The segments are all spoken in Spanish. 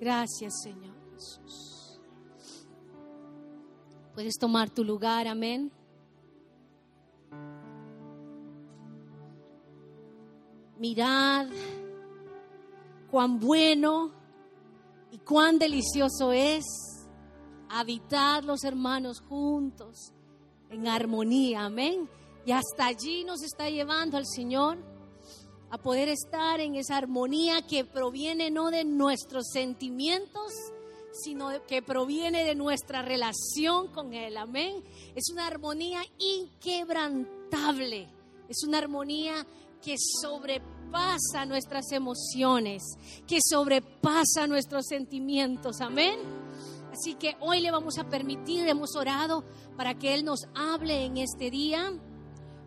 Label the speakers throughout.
Speaker 1: Gracias, Señor Jesús. Puedes tomar tu lugar, amén. Mirad cuán bueno y cuán delicioso es habitar los hermanos juntos en armonía, amén. Y hasta allí nos está llevando el Señor a poder estar en esa armonía que proviene no de nuestros sentimientos, sino que proviene de nuestra relación con Él. Amén. Es una armonía inquebrantable. Es una armonía que sobrepasa nuestras emociones, que sobrepasa nuestros sentimientos. Amén. Así que hoy le vamos a permitir, hemos orado para que Él nos hable en este día,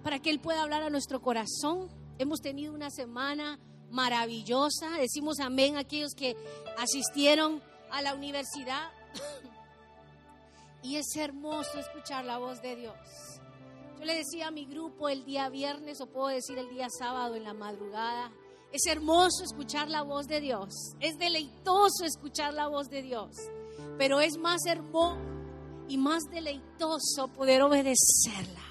Speaker 1: para que Él pueda hablar a nuestro corazón. Hemos tenido una semana maravillosa. Decimos amén a aquellos que asistieron a la universidad. y es hermoso escuchar la voz de Dios. Yo le decía a mi grupo el día viernes, o puedo decir el día sábado en la madrugada, es hermoso escuchar la voz de Dios, es deleitoso escuchar la voz de Dios, pero es más hermoso y más deleitoso poder obedecerla.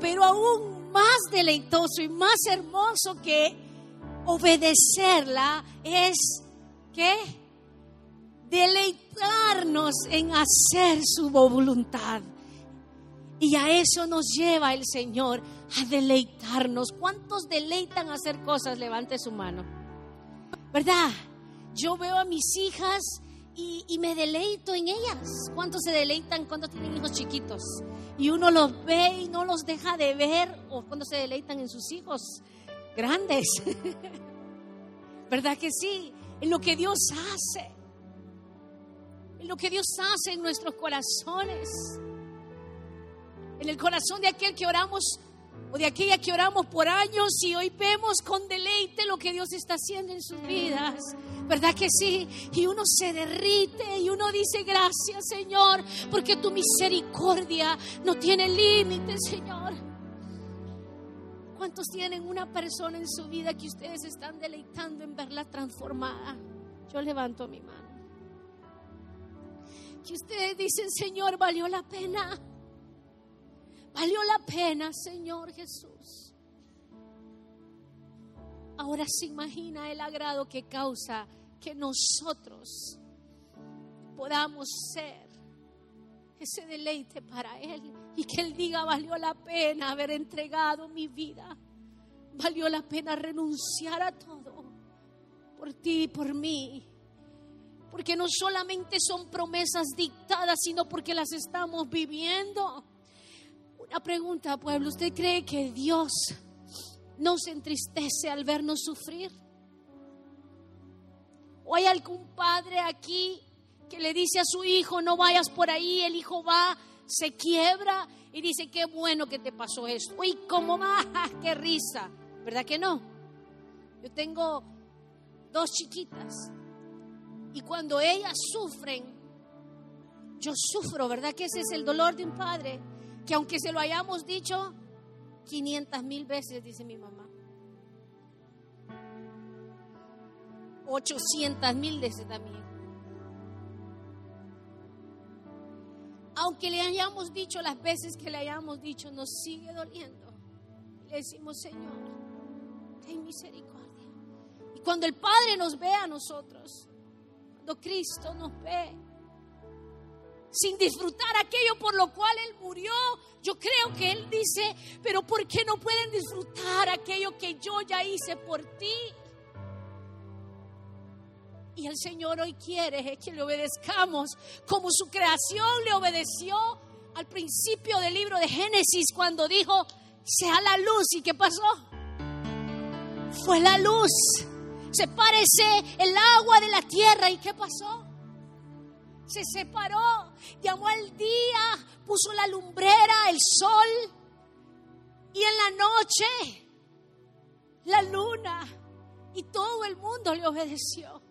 Speaker 1: Pero aún más deleitoso y más hermoso que obedecerla es que deleitarnos en hacer su voluntad. Y a eso nos lleva el Señor, a deleitarnos. ¿Cuántos deleitan hacer cosas? Levante su mano. ¿Verdad? Yo veo a mis hijas y, me deleito en ellas. ¿Cuántos se deleitan cuando tienen hijos chiquitos? Y uno los ve y no los deja de ver, o cuando se deleitan en sus hijos grandes. ¿Verdad que sí? En lo que Dios hace. En lo que Dios hace en nuestros corazones. En el corazón de aquel que oramos o de aquella que oramos por años y hoy vemos con deleite lo que Dios está haciendo en sus vidas. ¿Verdad que sí? Y uno se derrite y uno dice gracias Señor, porque tu misericordia no tiene límites, Señor. ¿Cuántos tienen una persona en su vida que ustedes están deleitando en verla transformada? Yo levanto mi mano. Que ustedes dicen, Señor, valió la pena. Valió la pena, Señor Jesús. Ahora se imagina el agrado que causa que nosotros podamos ser ese deleite para Él y que Él diga, valió la pena haber entregado mi vida, valió la pena renunciar a todo por ti y por mí, porque no solamente son promesas dictadas, sino porque las estamos viviendo. Una pregunta, pueblo, ¿usted cree que Dios nos entristece al vernos sufrir? ¿O hay algún padre aquí que le dice a su hijo, no vayas por ahí, el hijo va, se quiebra y dice, qué bueno que te pasó esto. Uy, ¿cómo va? ¡Qué risa! ¿Verdad que no? Yo tengo dos chiquitas y cuando ellas sufren, yo sufro, ¿verdad que ese es el dolor de un padre? Que aunque se lo hayamos dicho 500 mil veces, dice mi mamá. 800 mil veces también. Aunque le hayamos dicho las veces que le hayamos dicho, nos sigue doliendo. Le decimos, Señor, ten misericordia. Y cuando el Padre nos ve a nosotros, cuando Cristo nos ve, sin disfrutar aquello por lo cual Él murió, yo creo que Él dice, pero ¿por qué no pueden disfrutar aquello que yo ya hice por ti? Y el Señor hoy quiere que le obedezcamos como su creación le obedeció al principio del libro de Génesis cuando dijo, sea la luz. ¿Y qué pasó? Fue la luz. Se parece el agua de la tierra. ¿Y qué pasó? Se separó, llamó al día, puso la lumbrera, el sol. Y en la noche, la luna. Y todo el mundo le obedeció.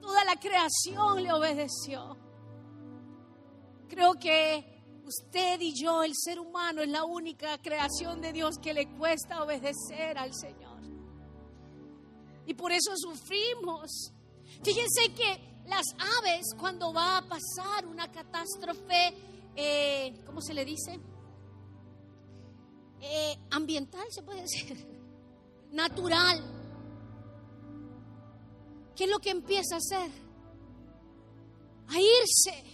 Speaker 1: Toda la creación le obedeció. Creo que usted y yo, el ser humano, es la única creación de Dios que le cuesta obedecer al Señor. Y por eso sufrimos. Fíjense que las aves, cuando va a pasar una catástrofe, eh, ¿cómo se le dice? Eh, ambiental, se puede decir, natural. ¿Qué es lo que empieza a hacer? A irse.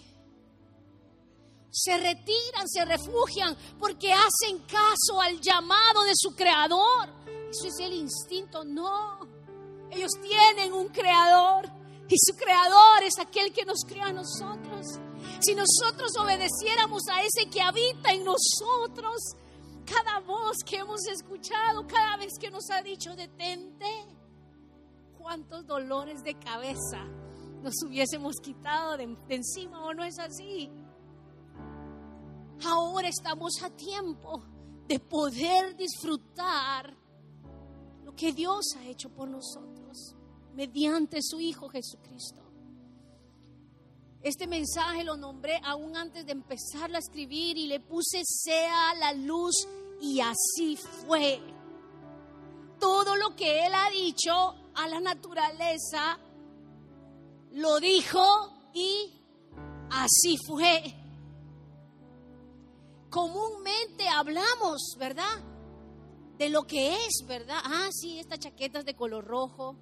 Speaker 1: Se retiran, se refugian porque hacen caso al llamado de su creador. Eso es el instinto, no. Ellos tienen un creador y su creador es aquel que nos crea a nosotros. Si nosotros obedeciéramos a ese que habita en nosotros, cada voz que hemos escuchado, cada vez que nos ha dicho detente, cuántos dolores de cabeza nos hubiésemos quitado de, encima o no es así. Ahora estamos a tiempo de poder disfrutar lo que Dios ha hecho por nosotros mediante su Hijo Jesucristo. Este mensaje lo nombré aún antes de empezarlo a escribir y le puse sea la luz y así fue. Todo lo que Él ha dicho a la naturaleza, lo dijo y así fue. Comúnmente hablamos, ¿verdad? De lo que es, ¿verdad? Ah, sí, esta chaqueta es de color rojo,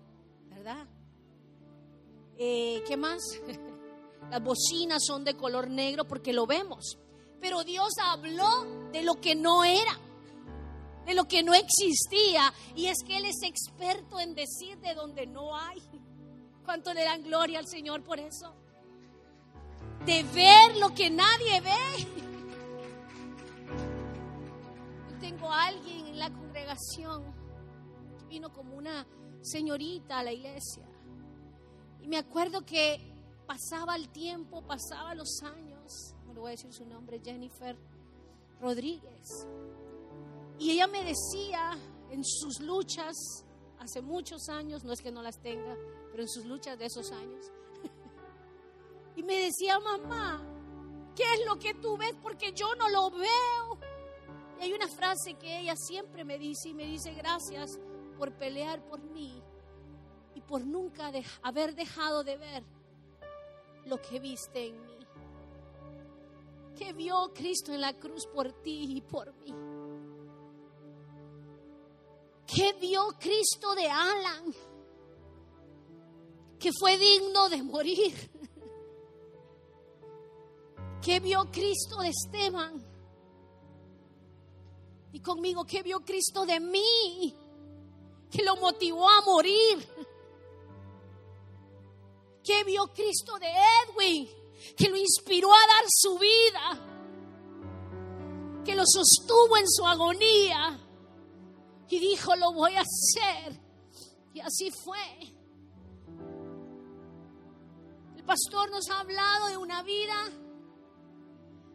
Speaker 1: Eh, ¿Qué más? Las bocinas son de color negro porque lo vemos. Pero Dios habló de lo que no era, de lo que no existía. Y es que Él es experto en decir de donde no hay. ¿Cuánto le dan gloria al Señor por eso? De ver lo que nadie ve. Yo tengo a alguien en la congregación que vino como una señorita a la iglesia. Y me acuerdo que pasaba el tiempo, pasaba los años, no le voy a decir su nombre, Jennifer Rodríguez. Y ella me decía en sus luchas, hace muchos años, no es que no las tenga, pero en sus luchas de esos años, y me decía, mamá, ¿qué es lo que tú ves? Porque yo no lo veo. Y hay una frase que ella siempre me dice y me dice, gracias por pelear por mí y por nunca haber dejado de ver lo que viste en mí. Que vio Cristo en la cruz por ti y por mí. Que vio Cristo de Alan. Que fue digno de morir. Que vio Cristo de Esteban. Y conmigo, que vio Cristo de mí. Que lo motivó a morir que vio Cristo de Edwin, que lo inspiró a dar su vida, que lo sostuvo en su agonía y dijo, lo voy a hacer. Y así fue. El pastor nos ha hablado de una vida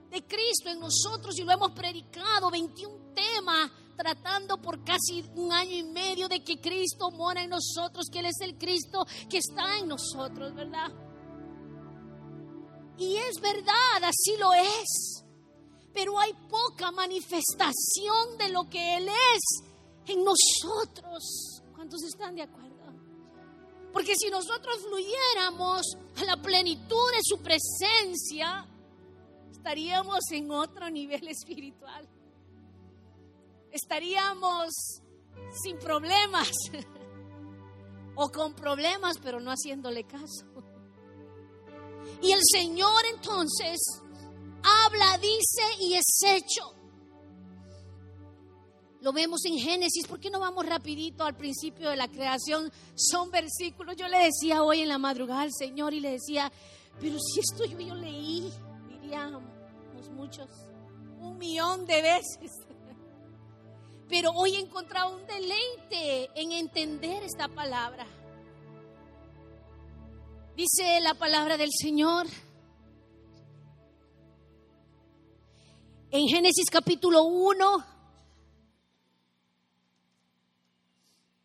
Speaker 1: de Cristo en nosotros y lo hemos predicado, 21 temas tratando por casi un año y medio de que Cristo mora en nosotros, que Él es el Cristo que está en nosotros, ¿verdad? Y es verdad, así lo es. Pero hay poca manifestación de lo que Él es en nosotros. ¿Cuántos están de acuerdo? Porque si nosotros fluyéramos a la plenitud de su presencia, estaríamos en otro nivel espiritual estaríamos sin problemas o con problemas, pero no haciéndole caso. Y el Señor entonces habla, dice y es hecho. Lo vemos en Génesis. ¿Por qué no vamos rapidito al principio de la creación? Son versículos. Yo le decía hoy en la madrugada al Señor y le decía, pero si esto yo, yo leí, diríamos muchos, un millón de veces. Pero hoy he encontrado un deleite en entender esta palabra. Dice la palabra del Señor en Génesis capítulo 1.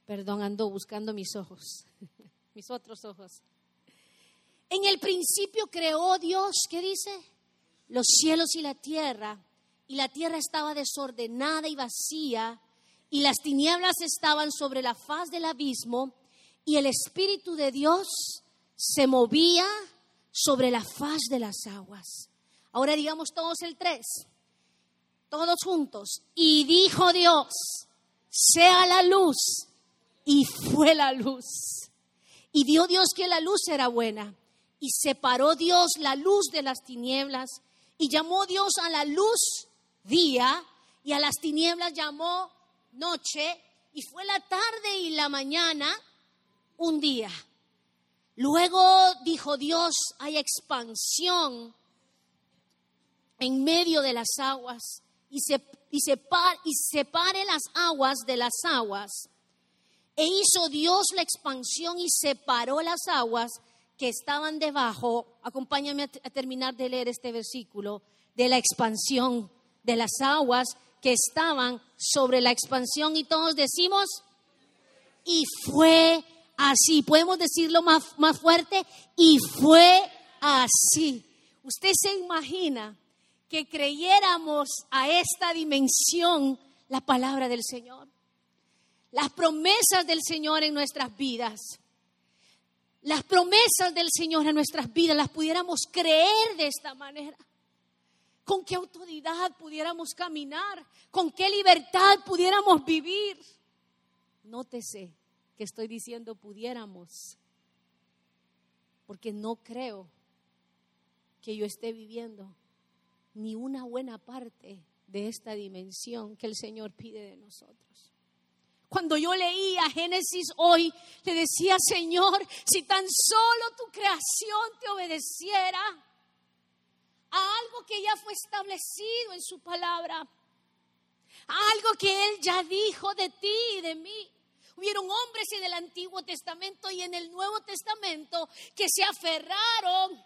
Speaker 1: Perdón, ando buscando mis ojos, mis otros ojos. En el principio creó Dios, ¿qué dice? Los cielos y la tierra y la tierra estaba desordenada y vacía, y las tinieblas estaban sobre la faz del abismo, y el Espíritu de Dios se movía sobre la faz de las aguas. Ahora digamos todos el tres, todos juntos. Y dijo Dios, sea la luz. Y fue la luz. Y vio Dios que la luz era buena. Y separó Dios la luz de las tinieblas. Y llamó Dios a la luz día y a las tinieblas llamó noche. Y fue la tarde y la mañana un día. Luego dijo Dios, hay expansión en medio de las aguas y, se, y, y separe las aguas de las aguas. E hizo Dios la expansión y separó las aguas que estaban debajo. Acompáñame a terminar de leer este versículo de la expansión de las aguas que estaban sobre la expansión y todos decimos, y fue así. Podemos decirlo más, más fuerte, y fue así. Usted se imagina que creyéramos a esta dimensión la palabra del Señor, las promesas del Señor en nuestras vidas. Las promesas del Señor en nuestras vidas las pudiéramos creer de esta manera. ¿Con qué autoridad pudiéramos caminar? ¿Con qué libertad pudiéramos vivir? Nótese que estoy diciendo pudiéramos, porque no creo que yo esté viviendo ni una buena parte de esta dimensión que el Señor pide de nosotros. Cuando yo leía Génesis hoy, le decía, Señor, si tan solo tu creación te obedeciera a algo que ya fue establecido en su palabra, a algo que Él ya dijo de ti y de mí. Hubieron hombres en el Antiguo Testamento y en el Nuevo Testamento que se aferraron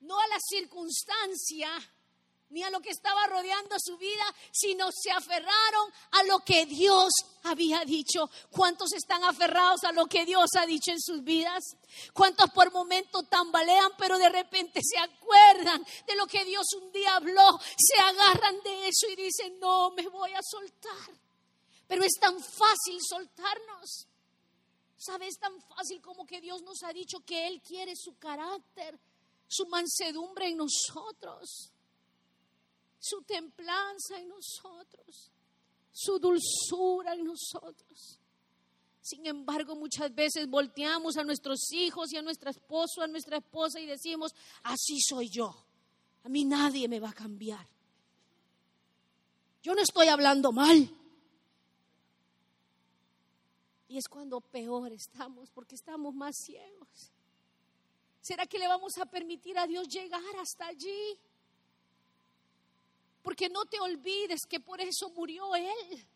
Speaker 1: no a la circunstancia ni a lo que estaba rodeando su vida, sino se aferraron a lo que Dios había dicho. ¿Cuántos están aferrados a lo que Dios ha dicho en sus vidas? ¿Cuántos por momentos tambalean, pero de repente se acuerdan de lo que Dios un día habló, se agarran de eso y dicen, no, me voy a soltar? Pero es tan fácil soltarnos. ¿Sabe? Es tan fácil como que Dios nos ha dicho que Él quiere su carácter, su mansedumbre en nosotros, su templanza en nosotros, su dulzura en nosotros. Sin embargo, muchas veces volteamos a nuestros hijos y a nuestro esposo, a nuestra esposa y decimos, así soy yo. A mí nadie me va a cambiar. Yo no estoy hablando mal. Y es cuando peor estamos, porque estamos más ciegos. ¿Será que le vamos a permitir a Dios llegar hasta allí? Porque no te olvides que por eso murió Él.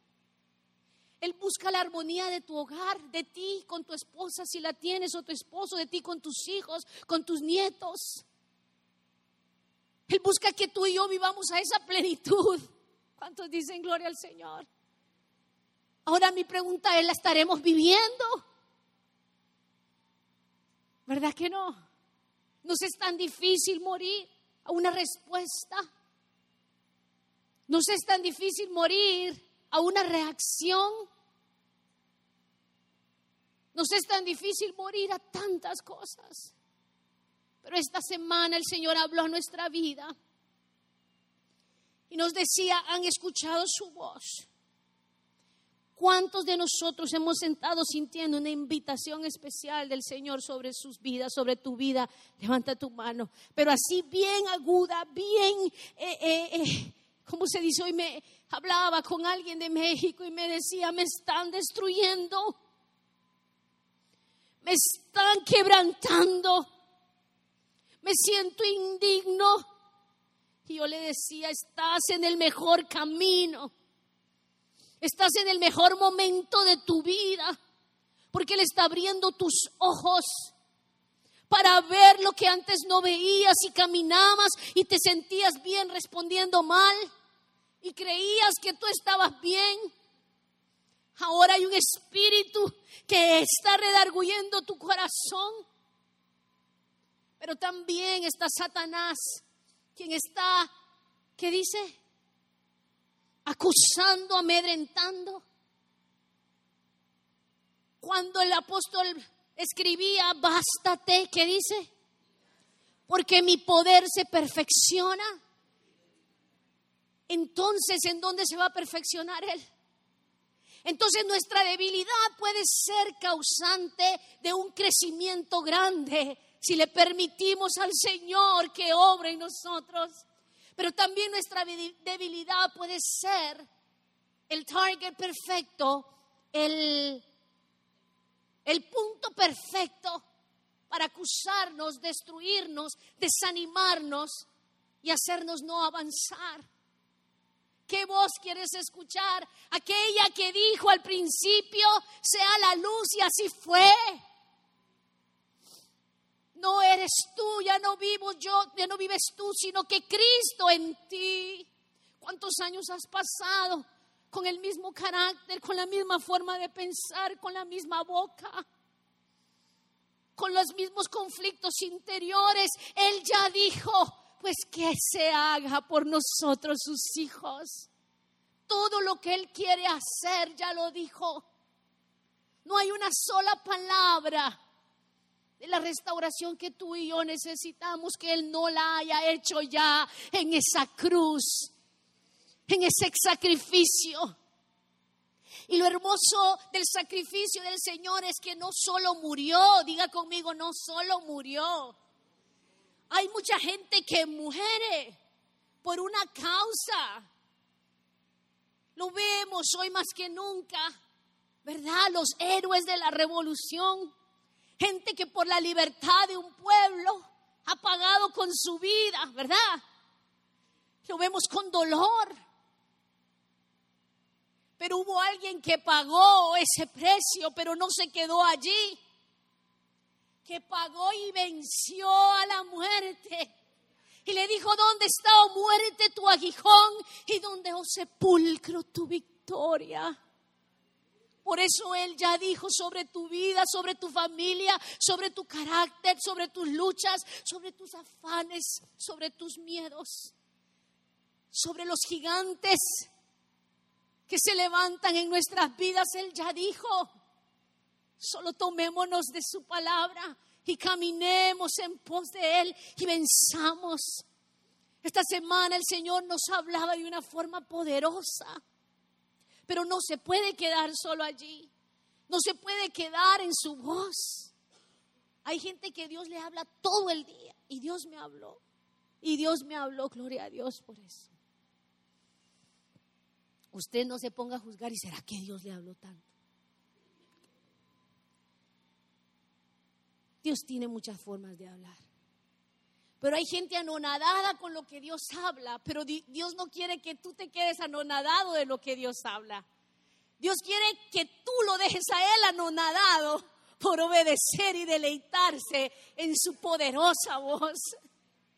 Speaker 1: Él busca la armonía de tu hogar, de ti con tu esposa si la tienes o tu esposo, de ti con tus hijos, con tus nietos. Él busca que tú y yo vivamos a esa plenitud. ¿Cuántos dicen gloria al Señor? Ahora mi pregunta es, ¿la estaremos viviendo? ¿Verdad que no? Nos es tan difícil morir a una respuesta. Nos es tan difícil morir a una reacción. Nos es tan difícil morir a tantas cosas. Pero esta semana el Señor habló a nuestra vida y nos decía, han escuchado su voz. ¿Cuántos de nosotros hemos sentado sintiendo una invitación especial del Señor sobre sus vidas, sobre tu vida? Levanta tu mano. Pero así bien aguda, bien, eh, eh, eh, ¿cómo se dice? Hoy me hablaba con alguien de México y me decía, me están destruyendo, me están quebrantando, me siento indigno. Y yo le decía, estás en el mejor camino Estás en el mejor momento de tu vida porque Él está abriendo tus ojos para ver lo que antes no veías y caminabas y te sentías bien respondiendo mal y creías que tú estabas bien. Ahora hay un espíritu que está redarguyendo tu corazón. Pero también está Satanás, quien está, ¿qué dice? acusando, amedrentando. Cuando el apóstol escribía, bástate, ¿qué dice? Porque mi poder se perfecciona. Entonces, ¿en dónde se va a perfeccionar Él? Entonces nuestra debilidad puede ser causante de un crecimiento grande si le permitimos al Señor que obre en nosotros. Pero también nuestra debilidad puede ser el target perfecto, el, el punto perfecto para acusarnos, destruirnos, desanimarnos y hacernos no avanzar. ¿Qué voz quieres escuchar? Aquella que dijo al principio, sea la luz y así fue. No eres tú, ya no vivo yo, ya no vives tú, sino que Cristo en ti. ¿Cuántos años has pasado con el mismo carácter, con la misma forma de pensar, con la misma boca? con los mismos conflictos interiores. Él ya dijo, pues que se haga por nosotros sus hijos. Todo lo que Él quiere hacer, ya lo dijo. No hay una sola palabra de la restauración que tú y yo necesitamos que Él no la haya hecho ya en esa cruz, en ese sacrificio. Y lo hermoso del sacrificio del Señor es que no solo murió, diga conmigo, no solo murió hay mucha gente que muere por una causa. Lo vemos hoy más que nunca, ¿verdad? Los héroes de la revolución, gente que por la libertad de un pueblo ha pagado con su vida, ¿verdad? Lo vemos con dolor. Pero hubo alguien que pagó ese precio, pero no se quedó allí que pagó y venció a la muerte. Y le dijo, ¿dónde está, oh muerte, tu aguijón? Y dónde, oh sepulcro, tu victoria. Por eso Él ya dijo sobre tu vida, sobre tu familia, sobre tu carácter, sobre tus luchas, sobre tus afanes, sobre tus miedos, sobre los gigantes que se levantan en nuestras vidas. Él ya dijo, Solo tomémonos de su palabra y caminemos en pos de Él y venzamos. Esta semana el Señor nos hablaba de una forma poderosa, pero no se puede quedar solo allí, no se puede quedar en su voz. Hay gente que Dios le habla todo el día y Dios me habló, y Dios me habló, gloria a Dios por eso. Usted no se ponga a juzgar y será que Dios le habló tanto. Dios tiene muchas formas de hablar. Pero hay gente anonadada con lo que Dios habla, pero Dios no quiere que tú te quedes anonadado de lo que Dios habla. Dios quiere que tú lo dejes a Él anonadado por obedecer y deleitarse en su poderosa voz.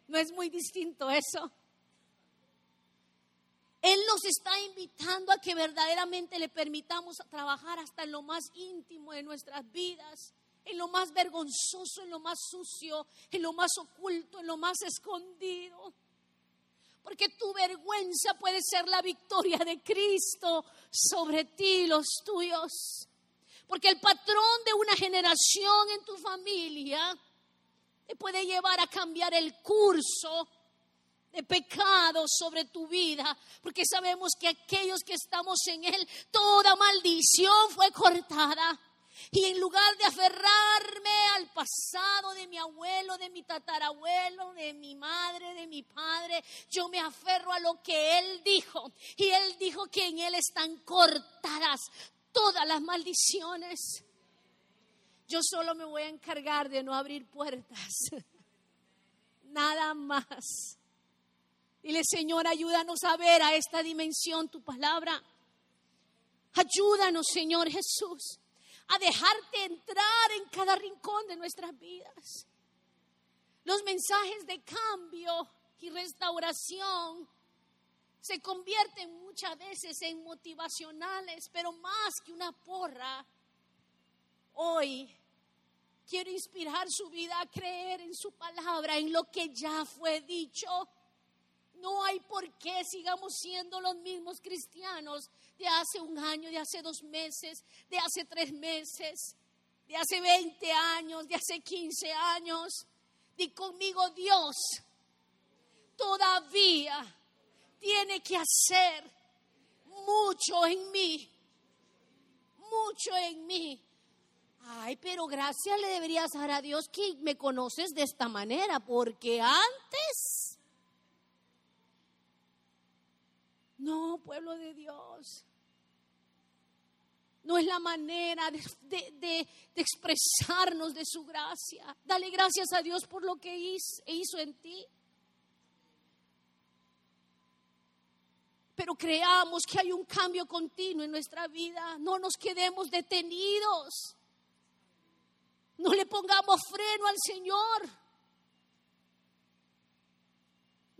Speaker 1: ¿No es muy distinto eso? Él nos está invitando a que verdaderamente le permitamos trabajar hasta en lo más íntimo de nuestras vidas en lo más vergonzoso, en lo más sucio, en lo más oculto, en lo más escondido. Porque tu vergüenza puede ser la victoria de Cristo sobre ti y los tuyos. Porque el patrón de una generación en tu familia te puede llevar a cambiar el curso de pecado sobre tu vida, porque sabemos que aquellos que estamos en Él, toda maldición fue cortada. Y en lugar de aferrarme al pasado de mi abuelo, de mi tatarabuelo, de mi madre, de mi padre, yo me aferro a lo que él dijo. Y él dijo que en él están cortadas todas las maldiciones. Yo solo me voy a encargar de no abrir puertas. Nada más. Dile, Señor, ayúdanos a ver a esta dimensión tu palabra. Ayúdanos, Señor Jesús a dejarte entrar en cada rincón de nuestras vidas. Los mensajes de cambio y restauración se convierten muchas veces en motivacionales, pero más que una porra, hoy quiero inspirar su vida a creer en su palabra, en lo que ya fue dicho no hay por qué sigamos siendo los mismos cristianos de hace un año, de hace dos meses, de hace tres meses, de hace 20 años, de hace 15 años. Di conmigo, Dios todavía tiene que hacer mucho en mí, mucho en mí. Ay, pero gracias le deberías dar a Dios que me conoces de esta manera, porque antes, no, pueblo de Dios, no es la manera de, expresarnos de su gracia. Dale gracias a Dios por lo que hizo, en ti. Pero creamos que hay un cambio continuo en nuestra vida. No nos quedemos detenidos. No le pongamos freno al Señor.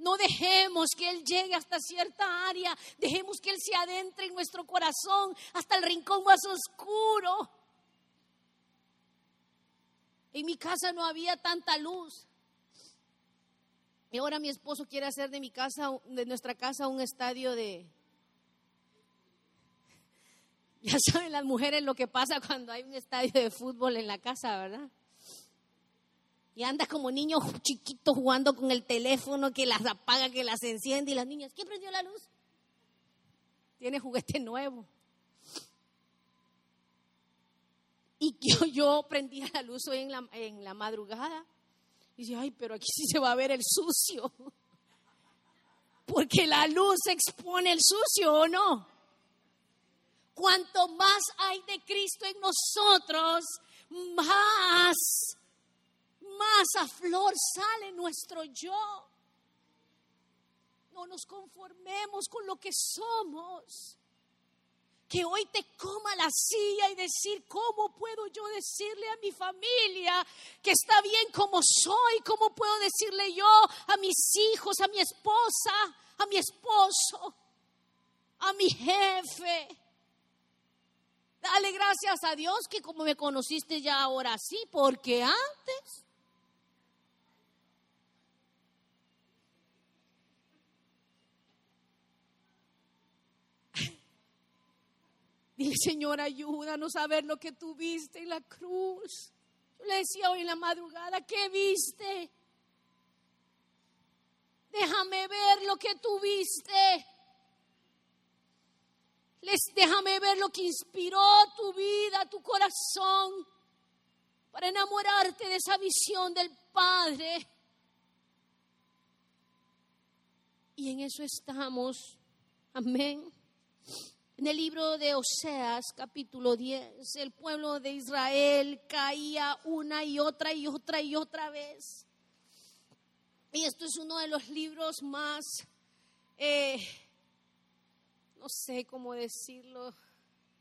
Speaker 1: No dejemos que Él llegue hasta cierta área. Dejemos que Él se adentre en nuestro corazón hasta el rincón más oscuro. En mi casa no había tanta luz. Y ahora mi esposo quiere hacer de mi casa, de nuestra casa, un estadio de. Ya saben las mujeres lo que pasa cuando hay un estadio de fútbol en la casa, ¿verdad? Y anda como niño chiquito jugando con el teléfono que las apaga, que las enciende. Y las niñas, ¿quién prendió la luz? Tiene juguete nuevo. Y yo, yo prendía la luz hoy en la, en la madrugada. Y dice, ay, pero aquí sí se va a ver el sucio. Porque la luz expone el sucio, ¿o no? Cuanto más hay de Cristo en nosotros, más más a flor sale nuestro yo. No nos conformemos con lo que somos. Que hoy te coma la silla y decir, ¿cómo puedo yo decirle a mi familia que está bien como soy? ¿Cómo puedo decirle yo a mis hijos, a mi esposa, a mi esposo, a mi jefe? Dale gracias a Dios que como me conociste ya ahora sí, porque antes Dile, Señor, ayúdanos a ver lo que tú viste en la cruz. Yo le decía hoy en la madrugada, ¿qué viste? Déjame ver lo que tú viste. Les, déjame ver lo que inspiró tu vida, tu corazón, para enamorarte de esa visión del Padre. Y en eso estamos. Amén. En el libro de Oseas, capítulo 10, el pueblo de Israel caía una y otra y otra y otra vez. Y esto es uno de los libros más, eh, no sé cómo decirlo,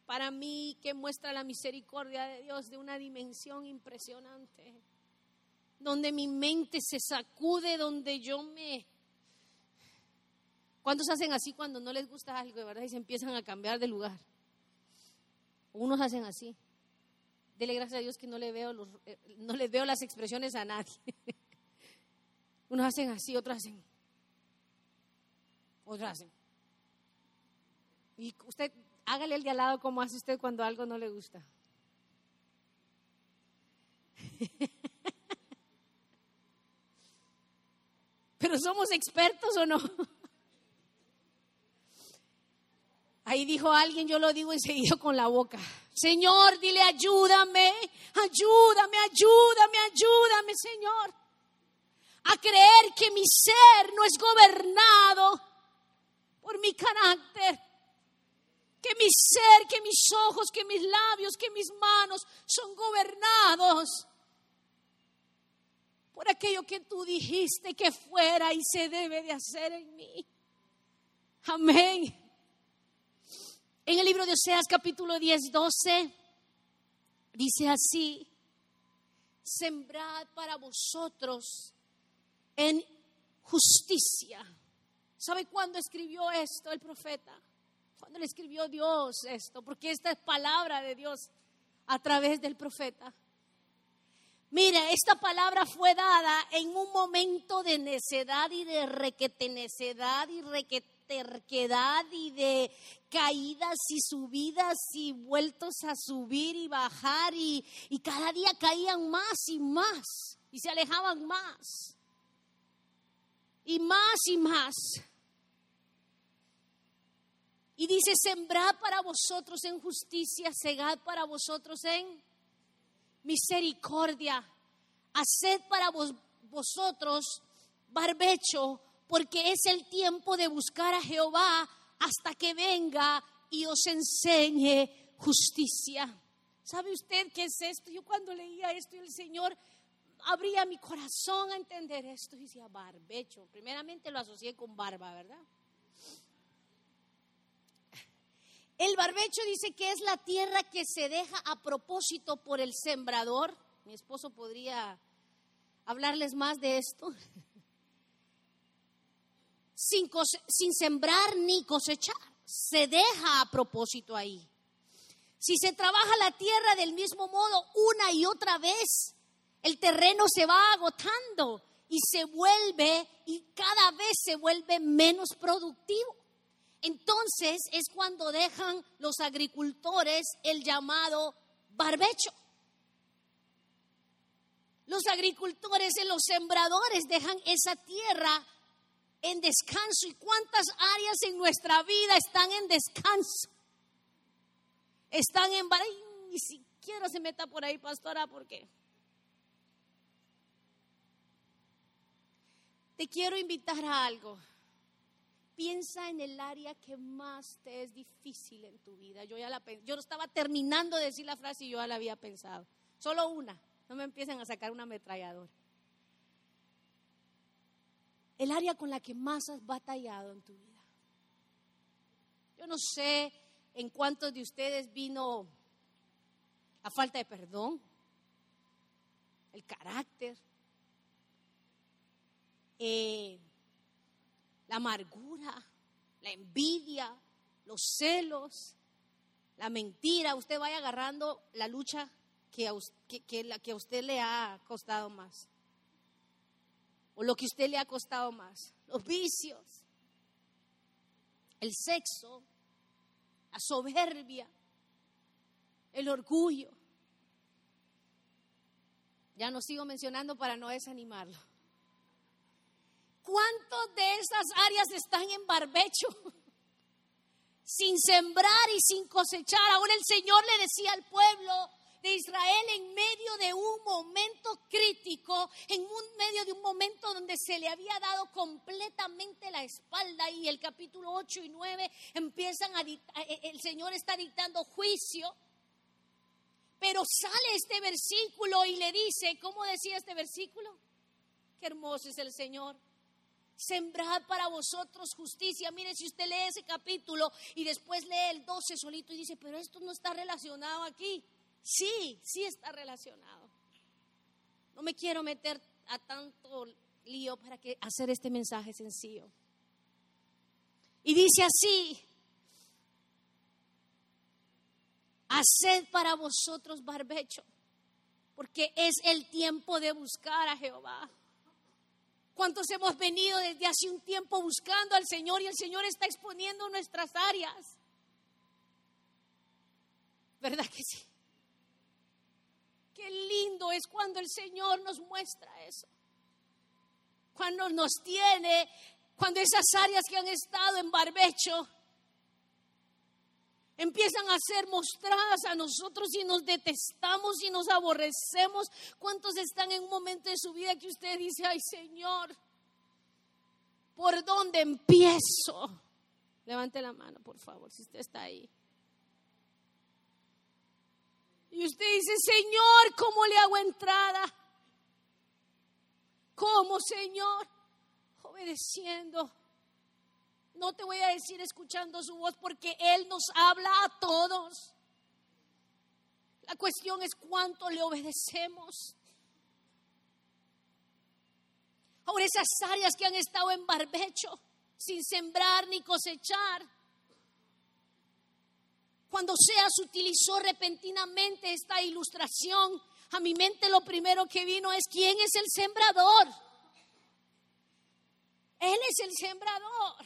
Speaker 1: para mí que muestra la misericordia de Dios de una dimensión impresionante, donde mi mente se sacude, donde yo me ¿Cuántos hacen así cuando no les gusta algo, verdad? Y se empiezan a cambiar de lugar. Unos hacen así. Dele gracias a Dios que no le veo, los, eh, no les veo las expresiones a nadie. Unos hacen así, otros hacen. Otros hacen. Y usted, hágale el de al lado como hace usted cuando algo no le gusta. Pero somos expertos o no? Ahí dijo alguien, yo lo digo enseguida con la boca. Señor, dile ayúdame, ayúdame, ayúdame, ayúdame, Señor. A creer que mi ser no es gobernado por mi carácter. Que mi ser, que mis ojos, que mis labios, que mis manos son gobernados por aquello que tú dijiste que fuera y se debe de hacer en mí. Amén. En el libro de Oseas capítulo 10, 12, dice así, sembrad para vosotros en justicia. ¿Sabe cuándo escribió esto el profeta? Cuando le escribió Dios esto, porque esta es palabra de Dios a través del profeta. Mire, esta palabra fue dada en un momento de necedad y de requete necedad y requete terquedad y de caídas y subidas y vueltos a subir y bajar y, y cada día caían más y más y se alejaban más y más y más. Y dice, sembrad para vosotros en justicia, segad para vosotros en misericordia, haced para vosotros barbecho, porque es el tiempo de buscar a Jehová hasta que venga y os enseñe justicia. ¿Sabe usted qué es esto? Yo cuando leía esto el Señor abría mi corazón a entender esto, y decía barbecho. Primeramente lo asocié con barba, ¿verdad? El barbecho dice que es la tierra que se deja a propósito por el sembrador. Mi esposo podría hablarles más de esto. Sin, sembrar ni cosechar. Se deja a propósito ahí. Si se trabaja la tierra del mismo modo una y otra vez, el terreno se va agotando y se vuelve y cada vez se vuelve menos productivo. Entonces es cuando dejan los agricultores el llamado barbecho. Los agricultores y los sembradores dejan esa tierra en descanso. ¿Y cuántas áreas en nuestra vida están en descanso? Están en... Ni siquiera se meta por ahí, pastora, porque te quiero invitar a algo piensa en el área que más te es difícil en tu vida. Yo ya la yo estaba terminando de decir la frase y yo ya la había pensado. Solo una. No me empiecen a sacar una ametralladora. El área con la que más has batallado en tu vida. Yo no sé en cuántos de ustedes vino la falta de perdón, el carácter, eh, la amargura, la envidia, los celos, la mentira. Usted vaya agarrando la lucha que a, que, la, que a usted le ha costado más. O lo que a usted le ha costado más. Los vicios, el sexo, la soberbia, el orgullo. Ya no sigo mencionando para no desanimarlo. ¿Cuántas de esas áreas están en barbecho? Sin sembrar y sin cosechar. Ahora el Señor le decía al pueblo de Israel en medio de un momento crítico, en medio de un momento donde se le había dado completamente la espalda y el capítulo 8 y 9 empiezan a, eh, eh, el Señor está dictando juicio. Pero sale este versículo y le dice, ¿cómo decía este versículo? Qué hermoso es el Señor sembrad para vosotros justicia. Mire, si usted lee ese capítulo y después lee el 12 solito y dice, pero esto no está relacionado aquí. Sí, sí está relacionado. No me quiero meter a tanto lío para que hacer este mensaje sencillo. Y dice así, haced para vosotros barbecho, porque es el tiempo de buscar a Jehová. ¿Cuántos hemos venido desde hace un tiempo buscando al Señor y el Señor está exponiendo nuestras áreas? ¿Verdad que sí? Qué lindo es cuando el Señor nos muestra eso. Cuando nos tiene, cuando esas áreas que han estado en barbecho empiezan a ser mostradas a nosotros y nos detestamos y nos aborrecemos. ¿Cuántos están en un momento de su vida que usted dice, ay Señor, ¿por dónde empiezo? Levante la mano, por favor, si usted está ahí. Y usted dice, Señor, ¿cómo le hago entrada? ¿Cómo, Señor? Obedeciendo no te voy a decir escuchando su voz porque Él nos habla a todos. La cuestión es cuánto le obedecemos. Ahora esas áreas que han estado en barbecho, sin sembrar ni cosechar. Cuando Seas utilizó repentinamente esta ilustración, a mi mente lo primero que vino es quién es el sembrador. Él es el sembrador.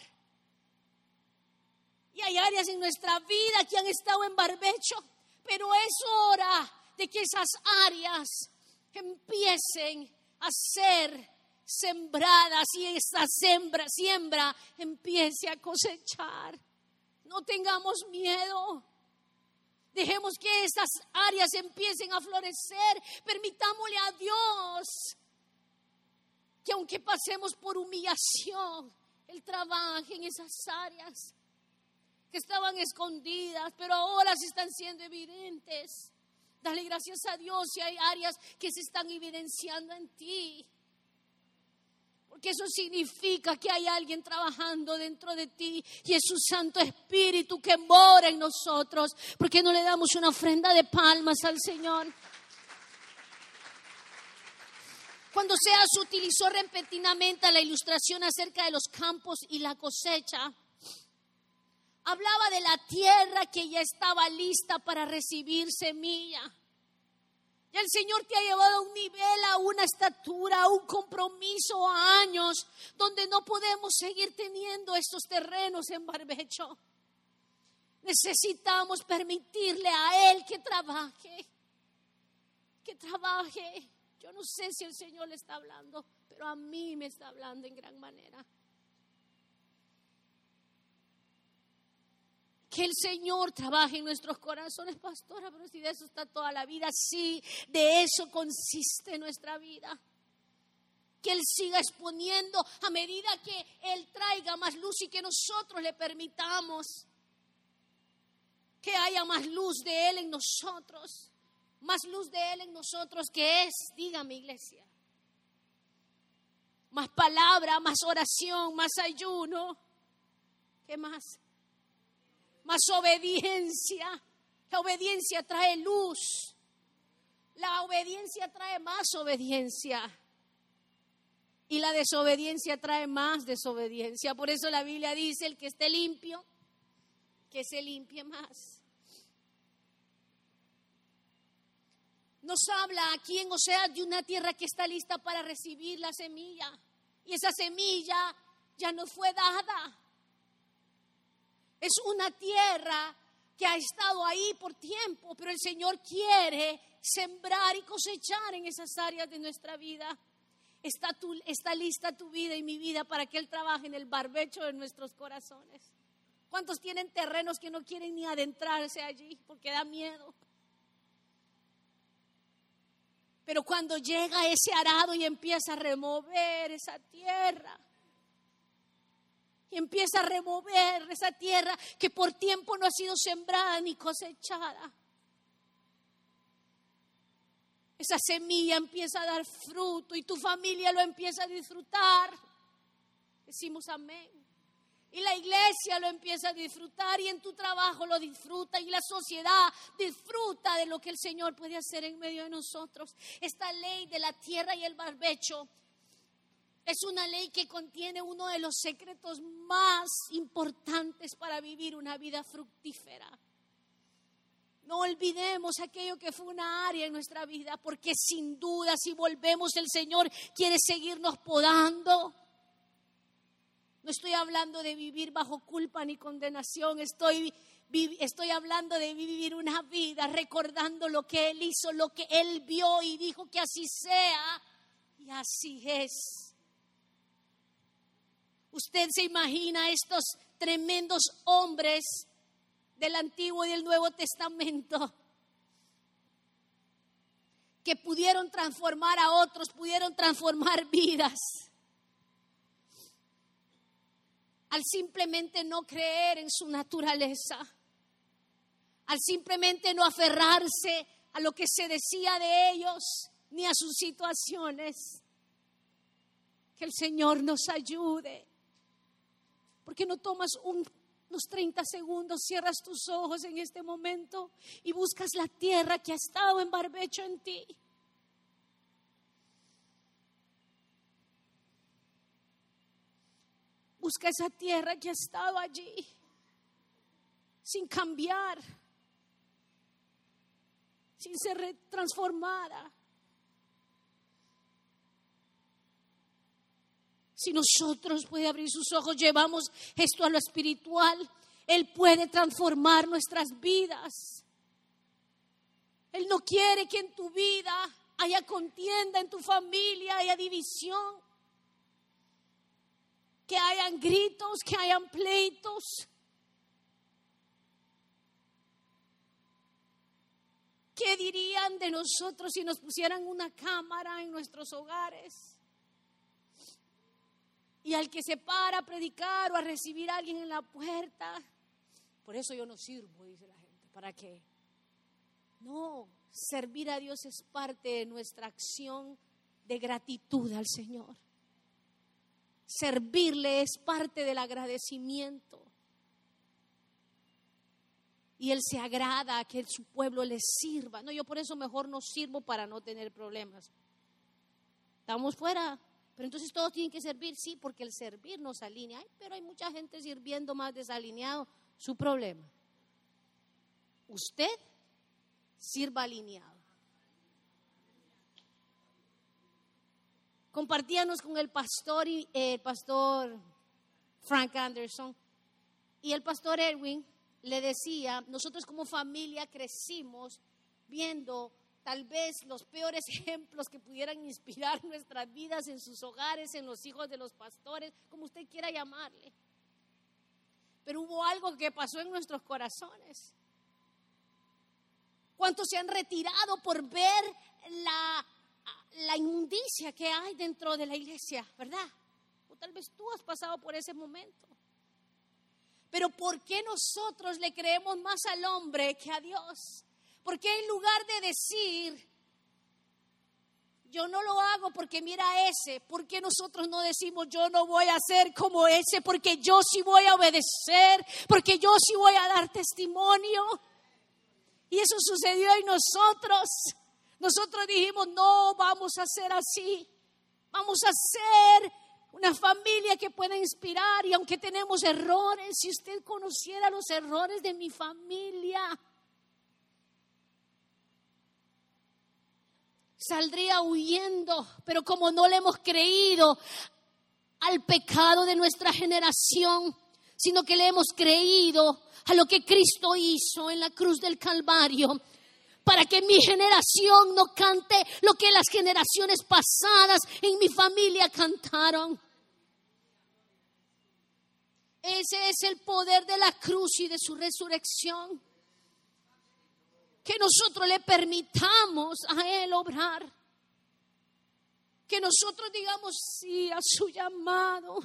Speaker 1: Y hay áreas en nuestra vida que han estado en barbecho, pero es hora de que esas áreas empiecen a ser sembradas y esa siembra, siembra empiece a cosechar. No tengamos miedo. Dejemos que esas áreas empiecen a florecer. Permitámosle a Dios que aunque pasemos por humillación, Él trabaje en esas áreas que estaban escondidas, pero ahora se están siendo evidentes. Dale gracias a Dios si hay áreas que se están evidenciando en ti. Porque eso significa que hay alguien trabajando dentro de ti y es su Santo Espíritu que mora en nosotros. Porque no le damos una ofrenda de palmas al Señor? Cuando Seas utilizó repentinamente la ilustración acerca de los campos y la cosecha, hablaba de la tierra que ya estaba lista para recibir semilla. Y el Señor te ha llevado a un nivel, a una estatura, a un compromiso, a años, donde no podemos seguir teniendo estos terrenos en barbecho. Necesitamos permitirle a Él que trabaje, que trabaje. Yo no sé si el Señor le está hablando, pero a mí me está hablando en gran manera. Que el Señor trabaje en nuestros corazones, pastora, pero si de eso está toda la vida, sí, de eso consiste nuestra vida. Que Él siga exponiendo a medida que Él traiga más luz y que nosotros le permitamos que haya más luz de Él en nosotros, más luz de Él en nosotros que es, dígame iglesia, más palabra, más oración, más ayuno, ¿qué más? Más obediencia. La obediencia trae luz. La obediencia trae más obediencia. Y la desobediencia trae más desobediencia. Por eso la Biblia dice, el que esté limpio, que se limpie más. Nos habla aquí en Osea de una tierra que está lista para recibir la semilla. Y esa semilla ya no fue dada. Es una tierra que ha estado ahí por tiempo, pero el Señor quiere sembrar y cosechar en esas áreas de nuestra vida. Está, lista tu vida y mi vida para que Él trabaje en el barbecho de nuestros corazones. ¿Cuántos tienen terrenos que no quieren ni adentrarse allí porque da miedo? Pero cuando llega ese arado y empieza a remover esa tierra, empieza a remover esa tierra que por tiempo no ha sido sembrada ni cosechada. Esa semilla empieza a dar fruto y tu familia lo empieza a disfrutar. Decimos amén. Y la iglesia lo empieza a disfrutar y en tu trabajo lo disfruta y la sociedad disfruta de lo que el Señor puede hacer en medio de nosotros. Esta ley de la tierra y el barbecho es una ley que contiene uno de los secretos más importantes para vivir una vida fructífera. No olvidemos aquello que fue una área en nuestra vida, porque sin duda si volvemos el Señor quiere seguirnos podando. No estoy hablando de vivir bajo culpa ni condenación, estoy, estoy hablando de vivir una vida recordando lo que Él hizo, lo que Él vio y dijo que así sea. Y así es. Usted se imagina estos tremendos hombres del Antiguo y del Nuevo Testamento que pudieron transformar a otros, pudieron transformar vidas. Al simplemente no creer en su naturaleza, al simplemente no aferrarse a lo que se decía de ellos ni a sus situaciones. Que el Señor nos ayude ¿Por qué no tomas unos 30 segundos, cierras tus ojos en este momento y buscas la tierra que ha estado en barbecho en ti? Busca esa tierra que ha estado allí sin cambiar, sin ser transformada. Si nosotros puede abrir sus ojos, llevamos esto a lo espiritual. Él puede transformar nuestras vidas. Él no quiere que en tu vida haya contienda, en tu familia haya división, que hayan gritos, que hayan pleitos. ¿Qué dirían de nosotros si nos pusieran una cámara en nuestros hogares? Y al que se para a predicar o a recibir a alguien en la puerta, por eso yo no sirvo, dice la gente. ¿Para qué? No, servir a Dios es parte de nuestra acción de gratitud al Señor. Servirle es parte del agradecimiento. Y Él se agrada a que su pueblo le sirva. No, yo por eso mejor no sirvo para no tener problemas. Estamos fuera. Pero entonces todos tienen que servir, sí, porque el servir nos alinea. pero hay mucha gente sirviendo más desalineado. Su problema. Usted sirva alineado. Compartíamos con el pastor, y, el pastor Frank Anderson y el pastor Erwin le decía, nosotros como familia crecimos viendo tal vez los peores ejemplos que pudieran inspirar nuestras vidas en sus hogares, en los hijos de los pastores, como usted quiera llamarle. Pero hubo algo que pasó en nuestros corazones. ¿Cuántos se han retirado por ver la, la inmundicia que hay dentro de la iglesia, verdad? O tal vez tú has pasado por ese momento. Pero ¿por qué nosotros le creemos más al hombre que a Dios? Porque en lugar de decir, yo no lo hago porque mira ese, ¿por qué nosotros no decimos yo no voy a ser como ese? Porque yo sí voy a obedecer, porque yo sí voy a dar testimonio. Y eso sucedió en nosotros. Nosotros dijimos, no vamos a ser así. Vamos a ser una familia que pueda inspirar. Y aunque tenemos errores, si usted conociera los errores de mi familia, saldría huyendo, pero como no le hemos creído al pecado de nuestra generación, sino que le hemos creído a lo que Cristo hizo en la cruz del Calvario, para que mi generación no cante lo que las generaciones pasadas en mi familia cantaron. Ese es el poder de la cruz y de su resurrección que nosotros le permitamos a Él obrar. Que nosotros digamos sí a su llamado.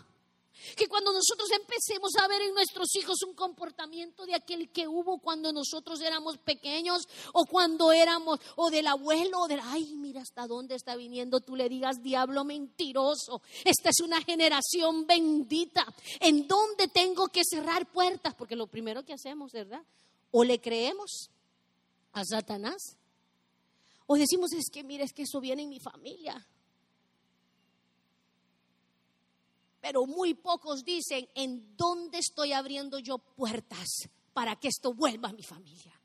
Speaker 1: Que cuando nosotros empecemos a ver en nuestros hijos un comportamiento de aquel que hubo cuando nosotros éramos pequeños o cuando éramos, o del abuelo, o del, ay, mira hasta dónde está viniendo, tú le digas, diablo mentiroso, esta es una generación bendita, en donde tengo que cerrar puertas, porque lo primero que hacemos, ¿verdad? O le creemos a Satanás. O decimos, es que mira, es que eso viene en mi familia. Pero muy pocos dicen, ¿en dónde estoy abriendo yo puertas para que esto vuelva a mi familia?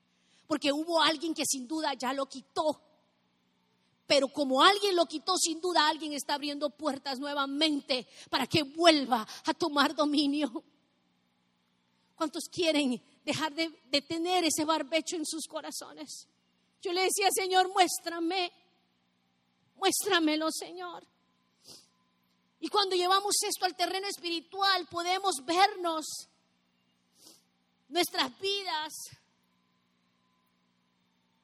Speaker 1: Porque hubo alguien que sin duda ya lo quitó. Pero como alguien lo quitó, sin duda alguien está abriendo puertas nuevamente para que vuelva a tomar dominio. ¿Cuántos quieren dejar de, tener ese barbecho en sus corazones? Yo le decía, Señor, muéstrame, muéstramelo, Señor. Y cuando llevamos esto al terreno espiritual, podemos vernos nuestras vidas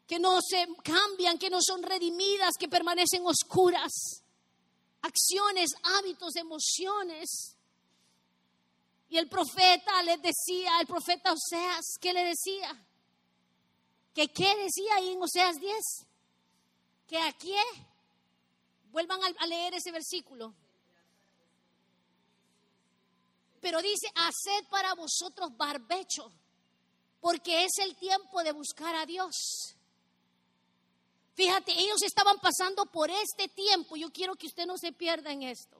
Speaker 1: que no se cambian, que no son redimidas, que permanecen oscuras. Acciones, hábitos, emociones y el profeta les decía, el profeta Oseas, ¿qué le decía? ¿Que qué decía ahí en Oseas 10? Que aquí, vuelvan a leer ese versículo. Pero dice, haced para vosotros barbecho, porque es el tiempo de buscar a Dios. Fíjate, ellos estaban pasando por este tiempo. Yo quiero que usted no se pierda en esto.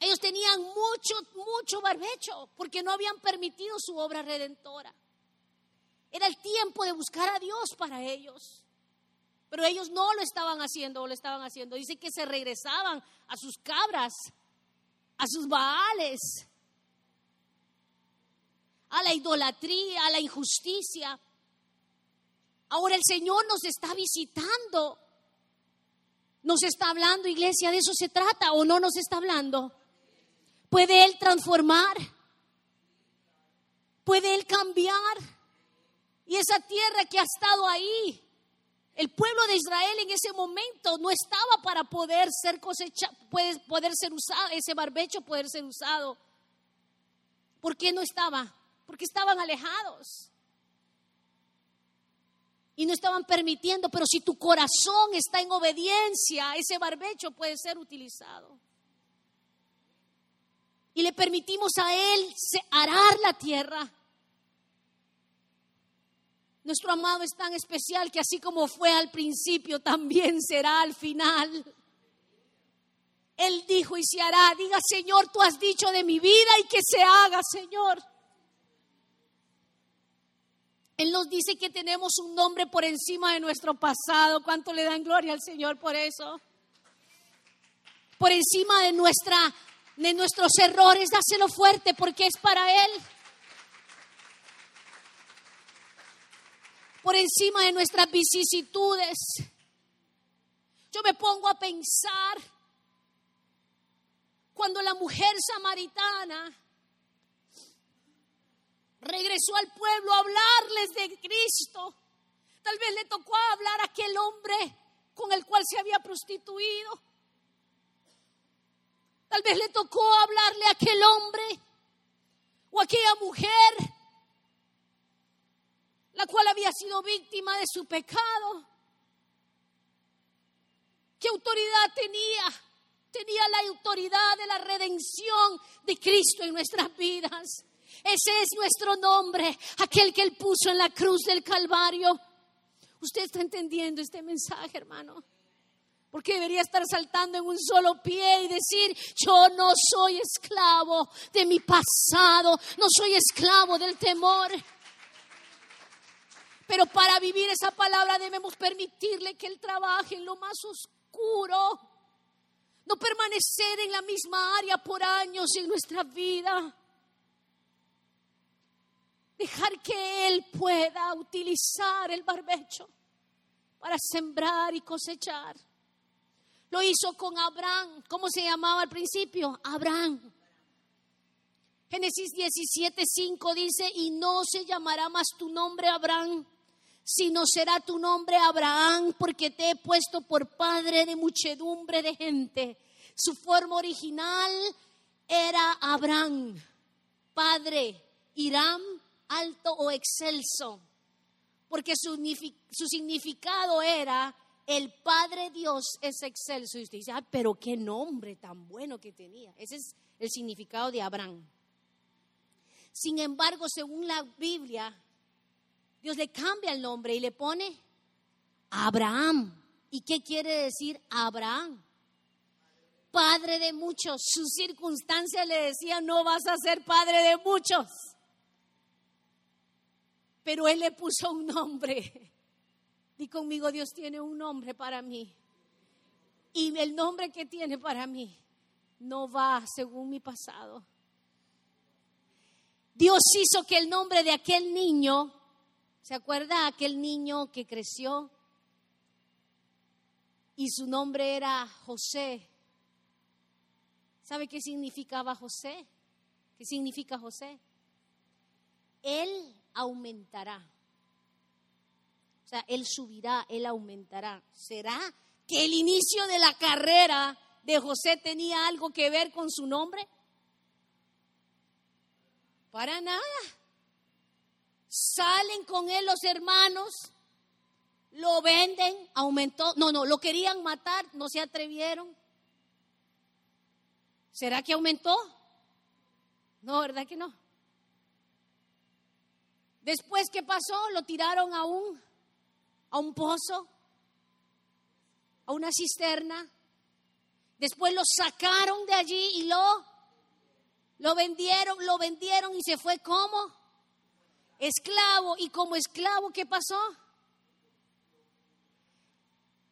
Speaker 1: Ellos tenían mucho, mucho barbecho porque no habían permitido su obra redentora. Era el tiempo de buscar a Dios para ellos. Pero ellos no lo estaban haciendo o lo estaban haciendo. Dice que se regresaban a sus cabras, a sus baales, a la idolatría, a la injusticia. Ahora el Señor nos está visitando. Nos está hablando, iglesia, de eso se trata o no nos está hablando. ¿Puede Él transformar? ¿Puede Él cambiar? Y esa tierra que ha estado ahí, el pueblo de Israel en ese momento no estaba para poder ser cosecha, poder ser usado, ese barbecho poder ser usado. ¿Por qué no estaba? Porque estaban alejados. Y no estaban permitiendo, pero si tu corazón está en obediencia, ese barbecho puede ser utilizado. Y le permitimos a Él arar la tierra nuestro amado es tan especial que así como fue al principio, también será al final. Él dijo y se hará. Diga, Señor, tú has dicho de mi vida y que se haga, Señor. Él nos dice que tenemos un nombre por encima de nuestro pasado. ¿Cuánto le dan gloria al Señor por eso? Por encima de, nuestra, de nuestros errores, dáselo fuerte porque es para Él. por encima de nuestras vicisitudes. Yo me pongo a pensar cuando la mujer samaritana regresó al pueblo a hablarles de Cristo. Tal vez le tocó hablar a aquel hombre con el cual se había prostituido. Tal vez le tocó hablarle a aquel hombre o a aquella mujer la cual había sido víctima de su pecado. ¿Qué autoridad tenía? Tenía la autoridad de la redención de Cristo en nuestras vidas. Ese es nuestro nombre, aquel que Él puso en la cruz del Calvario. ¿Usted está entendiendo este mensaje, hermano? Porque debería estar saltando en un solo pie y decir, yo no soy esclavo de mi pasado, no soy esclavo del temor. Pero para vivir esa palabra debemos permitirle que Él trabaje en lo más oscuro. No permanecer en la misma área por años en nuestra vida. Dejar que Él pueda utilizar el barbecho para sembrar y cosechar. Lo hizo con Abraham. ¿Cómo se llamaba al principio? Abraham. Génesis 17, 5 dice, y no se llamará más tu nombre Abraham, sino será tu nombre Abraham, porque te he puesto por padre de muchedumbre de gente. Su forma original era Abraham, padre, Irán, alto o excelso, porque su significado era el Padre Dios es excelso. Y usted dice, ah, pero qué nombre tan bueno que tenía. Ese es el significado de Abraham. Sin embargo, según la Biblia, Dios le cambia el nombre y le pone Abraham. ¿Y qué quiere decir Abraham? Padre de muchos. Sus circunstancias le decían, no vas a ser padre de muchos. Pero él le puso un nombre. Y conmigo, Dios tiene un nombre para mí. Y el nombre que tiene para mí no va según mi pasado. Dios hizo que el nombre de aquel niño ¿Se acuerda aquel niño que creció y su nombre era José? ¿Sabe qué significaba José? ¿Qué significa José? Él aumentará. Sea, él subirá, él aumentará. ¿Será que el inicio de la carrera de José tenía algo que ver con su nombre? Para nada. Salen con él los hermanos, lo venden, aumentó. No, no, lo querían matar, no se atrevieron. ¿Será que aumentó? No, ¿verdad que no? Después, ¿qué pasó? Lo tiraron a un, a un pozo, a una cisterna. Después lo sacaron de allí y lo, lo vendieron, lo vendieron y se fue como esclavo. Y como esclavo, ¿qué pasó?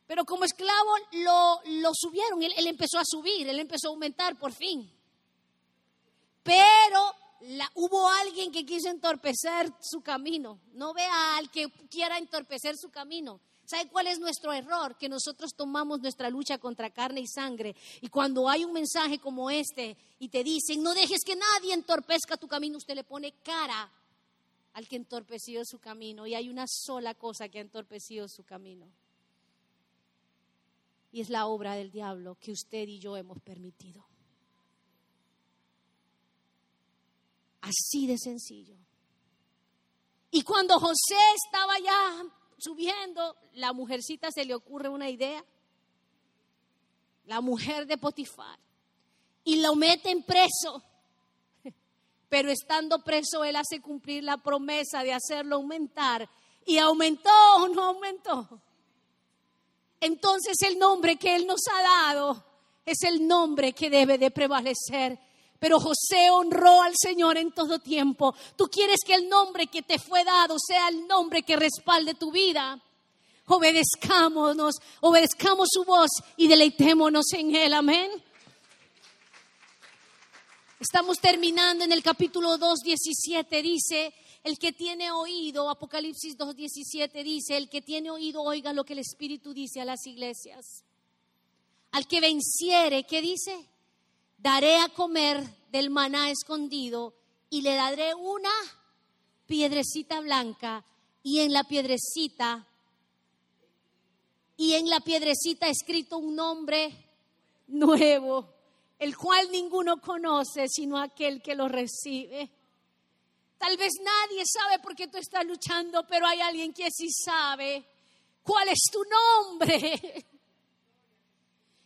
Speaker 1: Pero como esclavo lo, lo subieron, él, él, empezó a subir, él empezó a aumentar por fin. Pero hubo alguien que quiso entorpecer su camino. No vea al que quiera entorpecer su camino. ¿Sabe cuál es nuestro error? Que nosotros tomamos nuestra lucha contra carne y sangre. Y cuando hay un mensaje como este y te dicen, no dejes que nadie entorpezca tu camino, usted le pone cara al que entorpeció su camino. Y hay una sola cosa que ha entorpecido su camino. Y es la obra del diablo que usted y yo hemos permitido. Así de sencillo. Y cuando José estaba ya subiendo, la mujercita se le ocurre una idea. La mujer de Potifar. Y lo meten preso. Pero estando preso, él hace cumplir la promesa de hacerlo aumentar. ¿Y aumentó o no aumentó? Entonces el nombre que él nos ha dado es el nombre que debe de prevalecer pero José honró al Señor en todo tiempo. Tú quieres que el nombre que te fue dado sea el nombre que respalde tu vida. Obedezcámonos, obedezcamos su voz y deleitémonos en él. Amén. Estamos terminando en el capítulo 2, 17. Dice, el que tiene oído, Apocalipsis 2, 17 dice, el que tiene oído oiga lo que el Espíritu dice a las iglesias. Al que venciere, ¿qué dice? Daré a comer del maná escondido y le daré una piedrecita blanca y en la piedrecita y en la piedrecita escrito un nombre nuevo, el cual ninguno conoce sino aquel que lo recibe. Tal vez nadie sabe por qué tú estás luchando, pero hay alguien que sí sabe cuál es tu nombre.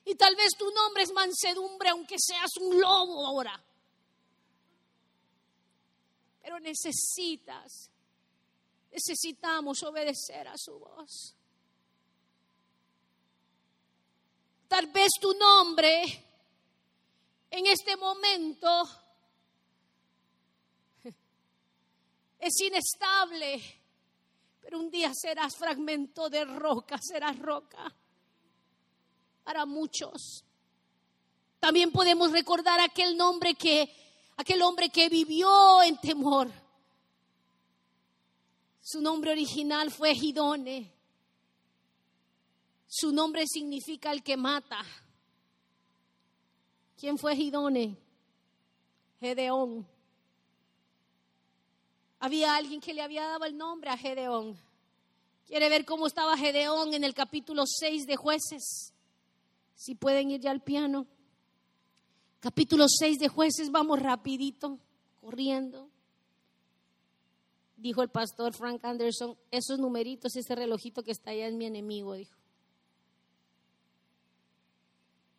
Speaker 1: Y tal vez tu nombre es mansedumbre, aunque seas un lobo ahora. Pero necesitas, necesitamos obedecer a su voz. Tal vez tu nombre en este momento es inestable, pero un día serás fragmento de roca, serás roca para muchos. También podemos recordar aquel nombre que aquel hombre que vivió en temor. Su nombre original fue Gidone. Su nombre significa el que mata. ¿Quién fue Gidone? Gedeón. Había alguien que le había dado el nombre a Gedeón. ¿Quiere ver cómo estaba Gedeón en el capítulo 6 de jueces? Si pueden ir ya al piano. Capítulo 6 de jueces, vamos rapidito, corriendo. Dijo el pastor Frank Anderson, esos numeritos, ese relojito que está allá es mi enemigo, dijo.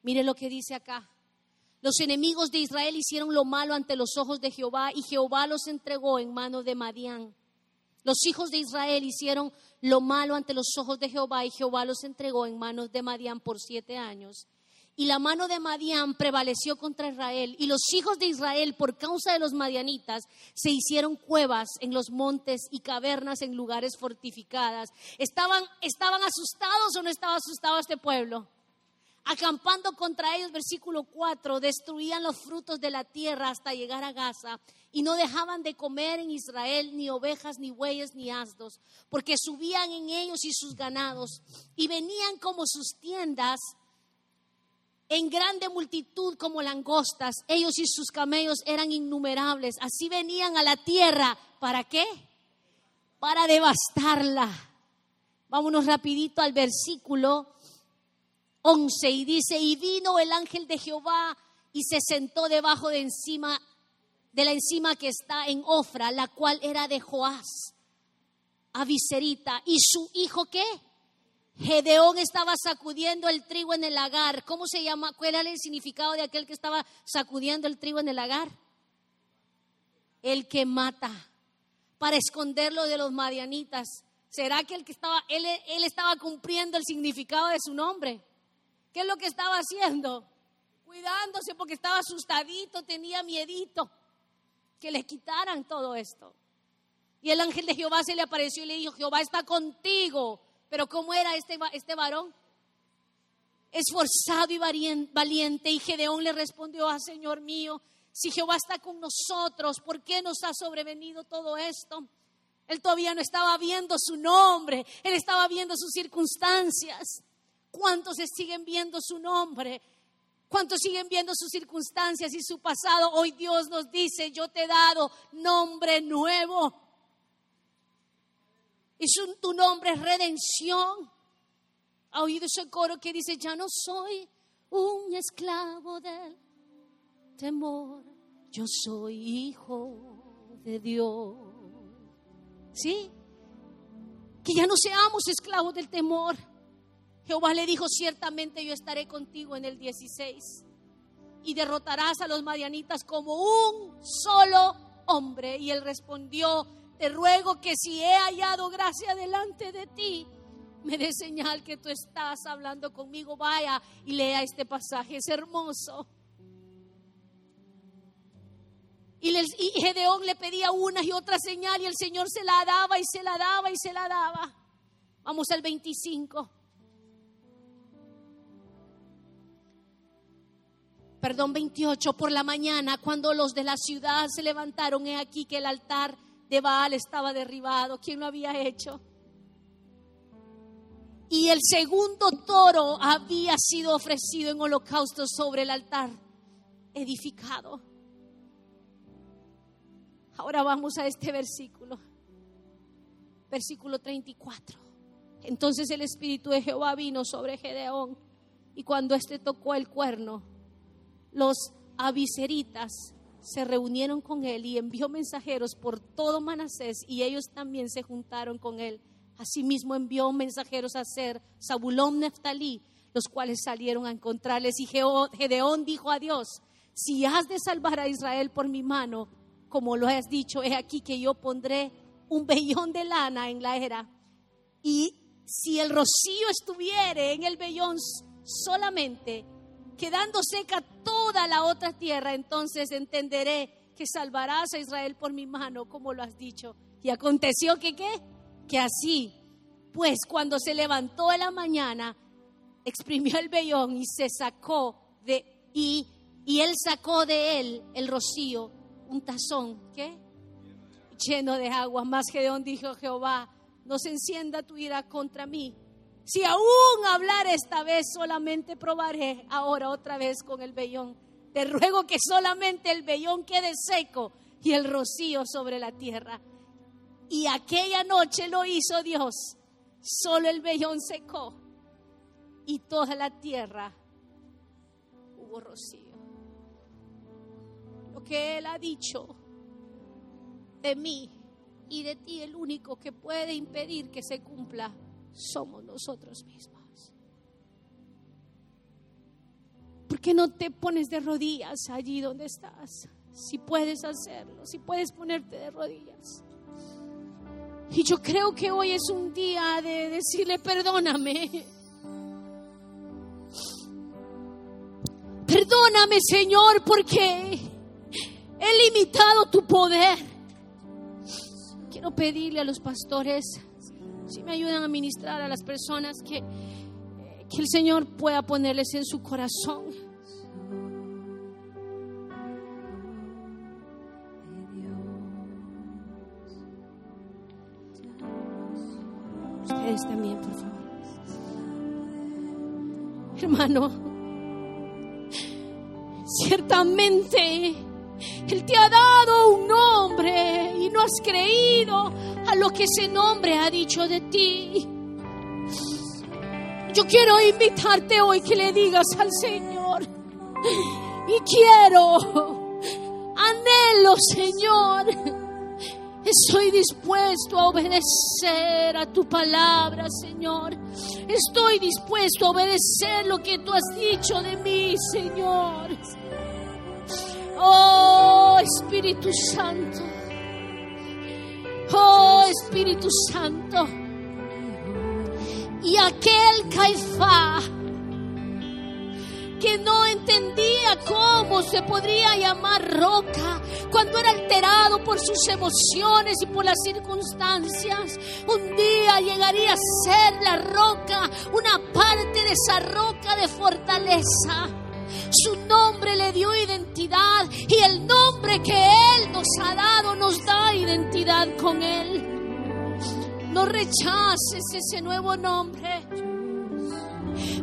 Speaker 1: Mire lo que dice acá. Los enemigos de Israel hicieron lo malo ante los ojos de Jehová y Jehová los entregó en manos de Madián. Los hijos de Israel hicieron lo malo ante los ojos de Jehová y Jehová los entregó en manos de Madián por siete años. Y la mano de Madián prevaleció contra Israel y los hijos de Israel por causa de los madianitas se hicieron cuevas en los montes y cavernas en lugares fortificadas. ¿Estaban, estaban asustados o no estaba asustado este pueblo? acampando contra ellos, versículo 4, destruían los frutos de la tierra hasta llegar a Gaza y no dejaban de comer en Israel ni ovejas, ni bueyes, ni asnos, porque subían en ellos y sus ganados y venían como sus tiendas en grande multitud como langostas. Ellos y sus camellos eran innumerables. Así venían a la tierra. ¿Para qué? Para devastarla. Vámonos rapidito al versículo 11 y dice, y vino el ángel de Jehová y se sentó debajo de encima de la encima que está en Ofra, la cual era de Joás, Aviserita, y su hijo qué? Gedeón estaba sacudiendo el trigo en el lagar. ¿Cómo se llama? ¿Cuál era el significado de aquel que estaba sacudiendo el trigo en el lagar? El que mata, para esconderlo de los madianitas. ¿Será que el que estaba, él, él estaba cumpliendo el significado de su nombre? ¿Qué es lo que estaba haciendo? Cuidándose porque estaba asustadito, tenía miedito que le quitaran todo esto. Y el ángel de Jehová se le apareció y le dijo, Jehová está contigo. Pero ¿cómo era este, este varón? Esforzado y valiente. Y Gedeón le respondió, ah, Señor mío, Si Jehová está con nosotros, ¿por qué nos ha sobrevenido todo esto? Él todavía no estaba viendo su nombre, él estaba viendo sus circunstancias. ¿Cuántos se siguen viendo su nombre? ¿Cuántos siguen viendo sus circunstancias y su pasado? Hoy Dios nos dice, yo te he dado nombre nuevo. Y su, tu nombre es redención. ¿Ha oído ese coro que dice, ya no soy un esclavo del temor, yo soy hijo de Dios? ¿Sí? Que ya no seamos esclavos del temor Jehová le dijo, ciertamente yo estaré contigo en el 16 y derrotarás a los madianitas como un solo hombre. Y él respondió, te ruego que si he hallado gracia delante de ti, me dé señal que tú estás hablando conmigo. Vaya y lea este pasaje, es hermoso. Y, y Gedeón le pedía una y otra señal y el Señor se la daba y se la daba y se la daba. Vamos al 25. Perdón, 28, por la mañana, cuando los de la ciudad se levantaron, he aquí que el altar de Baal estaba derribado. ¿Quién lo había hecho? Y el segundo toro había sido ofrecido en holocausto sobre el altar edificado. Ahora vamos a este versículo. Versículo 34. Entonces el Espíritu de Jehová vino sobre Gedeón y cuando éste tocó el cuerno, los abiseritas se reunieron con él y envió mensajeros por todo Manasés y ellos también se juntaron con él. Asimismo envió mensajeros a hacer Zabulón Neftalí, los cuales salieron a encontrarles. Y Gedeón dijo a Dios, si has de salvar a Israel por mi mano, como lo has dicho, he aquí que yo pondré un vellón de lana en la era. Y si el rocío estuviere en el vellón solamente, quedando seca toda la otra tierra, entonces entenderé que salvarás a Israel por mi mano, como lo has dicho. Y aconteció que qué? Que así, pues cuando se levantó en la mañana, exprimió el vellón y se sacó de y y él sacó de él el rocío, un tazón, ¿qué? Lleno de agua. Más Gedeón dijo Jehová, no se encienda tu ira contra mí, si aún hablar esta vez, solamente probaré ahora otra vez con el vellón. Te ruego que solamente el vellón quede seco y el rocío sobre la tierra. Y aquella noche lo hizo Dios. Solo el vellón secó y toda la tierra hubo rocío. Lo que Él ha dicho de mí y de ti, el único que puede impedir que se cumpla somos nosotros mismos. ¿Por qué no te pones de rodillas allí donde estás? Si puedes hacerlo, si puedes ponerte de rodillas. Y yo creo que hoy es un día de decirle, perdóname. Perdóname, Señor, porque he limitado tu poder. Quiero pedirle a los pastores si me ayudan a ministrar a las personas que, que el Señor pueda ponerles en su corazón. Ustedes también, por favor. Hermano, ciertamente Él te ha dado un nombre y no has creído lo que ese nombre ha dicho de ti. Yo quiero invitarte hoy que le digas al Señor, y quiero, anhelo Señor, estoy dispuesto a obedecer a tu palabra, Señor. Estoy dispuesto a obedecer lo que tú has dicho de mí, Señor. Oh Espíritu Santo. Espíritu Santo. Y aquel Caifá que no entendía cómo se podría llamar roca cuando era alterado por sus emociones y por las circunstancias. Un día llegaría a ser la roca, una parte de esa roca de fortaleza. Su nombre le dio identidad y el nombre que Él nos ha dado nos da identidad con Él. No rechaces ese nuevo nombre.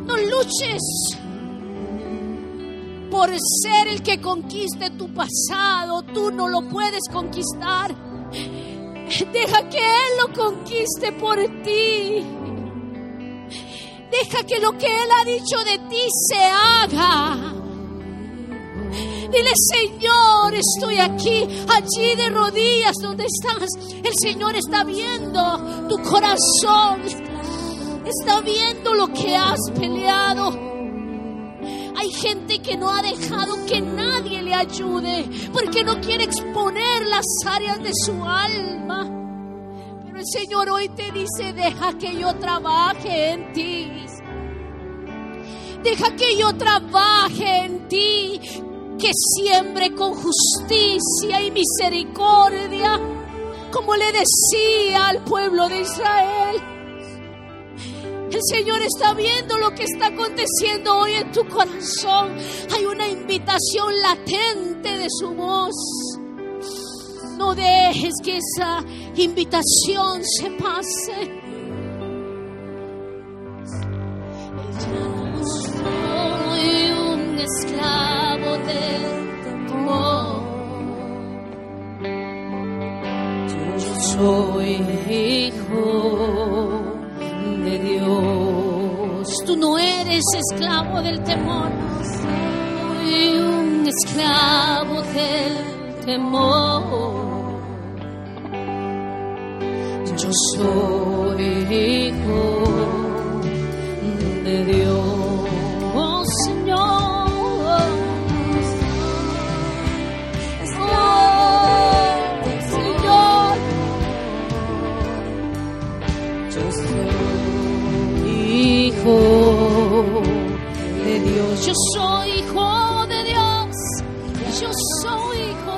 Speaker 1: No luches por ser el que conquiste tu pasado. Tú no lo puedes conquistar. Deja que Él lo conquiste por ti. Deja que lo que Él ha dicho de ti se haga. Dile, Señor, estoy aquí, allí de rodillas donde estás. El Señor está viendo tu corazón. Está viendo lo que has peleado. Hay gente que no ha dejado que nadie le ayude porque no quiere exponer las áreas de su alma. Pero el Señor hoy te dice, deja que yo trabaje en ti. Deja que yo trabaje en ti, que siembre con justicia y misericordia, como le decía al pueblo de Israel. El Señor está viendo lo que está aconteciendo hoy en tu corazón. Hay una invitación latente de su voz. No dejes que esa invitación se pase. Soy hijo de Dios. Tú no eres esclavo del temor, soy un esclavo del temor. Yo soy hijo de Dios, de Dios. Yo soy hijo de Dios. Yo soy hijo